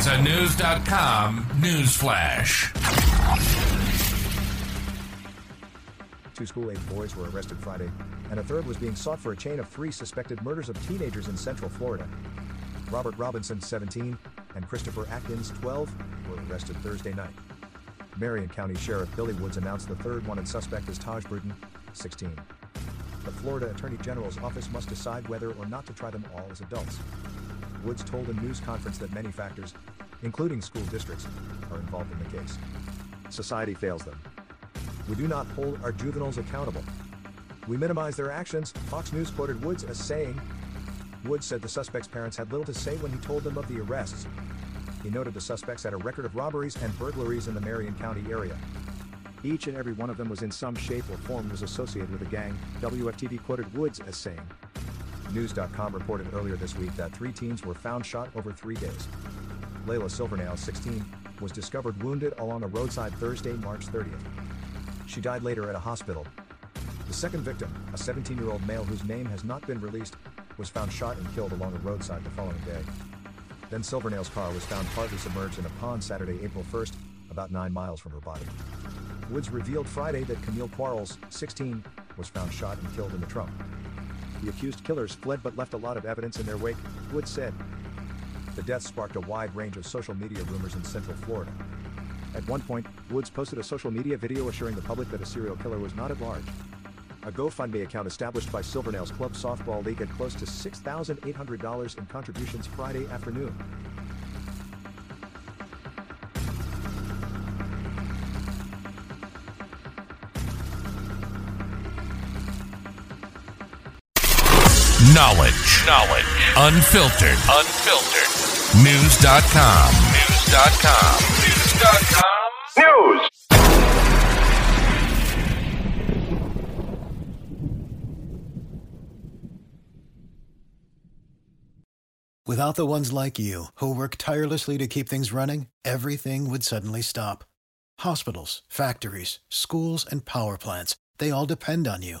Is a News.com news flash. Two school-age boys were arrested Friday, and a third was being sought for a chain of three suspected murders of teenagers in Central Florida. Robert Robinson, 17, and Christopher Atkins, 12, were arrested Thursday night. Marion County Sheriff Billy Woods announced the third wanted suspect is Tahj Brewton, 16. The Florida Attorney General's office must decide whether or not to try them all as adults. Woods told a news conference that many factors, including school districts, are involved in the case. Society fails them. We do not hold our juveniles accountable. We minimize their actions, Fox News quoted Woods as saying. Woods said the suspect's parents had little to say when he told them of the arrests. He noted the suspects had a record of robberies and burglaries in the Marion County area. Each and every one of them was in some shape or form was associated with a gang, WFTV quoted Woods as saying. News.com reported earlier this week that three teens were found shot over three days. Layla Silvernail, 16, was discovered wounded along a roadside Thursday, March 30th. She died later at a hospital. The second victim, a 17 year old male whose name has not been released, was found shot and killed along a roadside the following day. Then Silvernail's car was found partly submerged in a pond Saturday, April 1st, about 9 miles from her body. Woods revealed Friday that Camille Quarles, 16, was found shot and killed in the trunk. The accused killers fled but left a lot of evidence in their wake, Woods said. The death sparked a wide range of social media rumors in Central Florida. At one point, Woods posted a social media video assuring the public that a serial killer was not at large. A GoFundMe account established by Silvernail's Club Softball League had close to $6,800 in contributions Friday afternoon. Knowledge. Knowledge. Unfiltered. Unfiltered. News.com. News.com. News.com. News. Without the ones like you, who work tirelessly to keep things running, everything would suddenly stop. Hospitals, factories, schools, and power plants, they all depend on you.